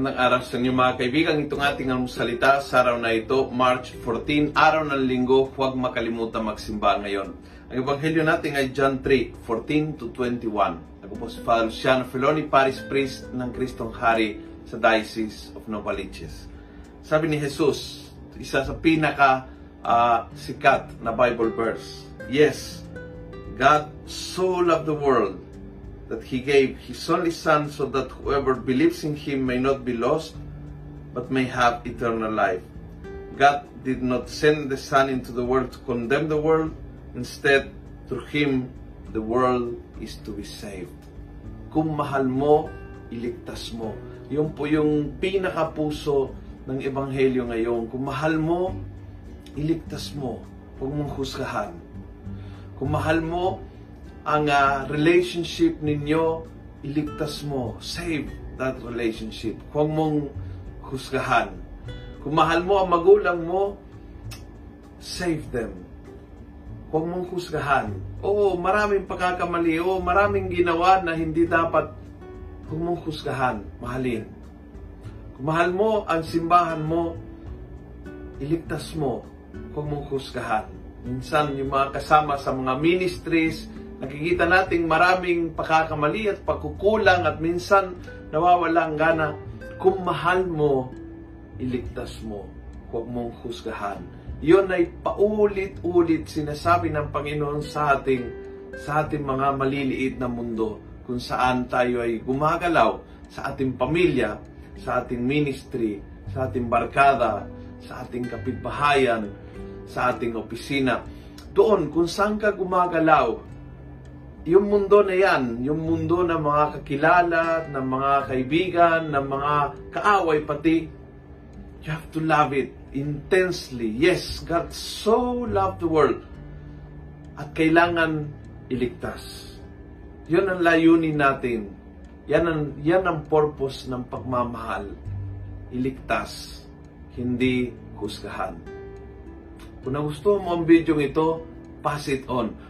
Magandang araw sa inyo mga kaibigan. Itong ating salita sa araw na ito, March 14, araw ng linggo. Huwag makalimutan magsimba ngayon. Ang ebanghelyo natin ay John 3, 14 to 21. Ako po si Father Luciano Feloni, Paris Priest ng Kristong Hari sa Diocese of Novaliches. Sabi ni Jesus, isa sa pinaka uh, sikat na Bible verse. Yes, God so loved the world that He gave His only Son so that whoever believes in Him may not be lost, but may have eternal life. God did not send the Son into the world to condemn the world. Instead, through Him, the world is to be saved. Kung mahal mo, iligtas mo. Yun po yung pinakapuso ng Ebanghelyo ngayon. Kung mahal mo, iligtas mo. Huwag mong husgahan. Kung mahal mo, ang uh, relationship ninyo, iligtas mo. Save that relationship. Huwag mong husgahan. Kung mahal mo ang magulang mo, save them. Huwag mong husgahan. Oo, maraming pagkakamali. Oo, maraming ginawa na hindi dapat. Huwag mong husgahan. Mahalin. Kung mahal mo ang simbahan mo, iligtas mo. Huwag mong husgahan. Minsan, yung mga kasama sa mga ministries, nakikita nating maraming pagkakamali at pagkukulang at minsan nawawala ang gana. Kung mahal mo, iligtas mo. Huwag mong husgahan. Yun ay paulit-ulit sinasabi ng Panginoon sa ating sa ating mga maliliit na mundo kung saan tayo ay gumagalaw sa ating pamilya, sa ating ministry, sa ating barkada, sa ating kapitbahayan, sa ating opisina. Doon, kung saan ka gumagalaw, yung mundo na yan, yung mundo ng mga kakilala, ng mga kaibigan, ng mga kaaway pati, you have to love it intensely. Yes, God so loved the world. At kailangan iligtas. Yun ang layunin natin. Yan ang, yan ang purpose ng pagmamahal. Iligtas, hindi husgahan. Kung nagustuhan mo ang video ito, pass it on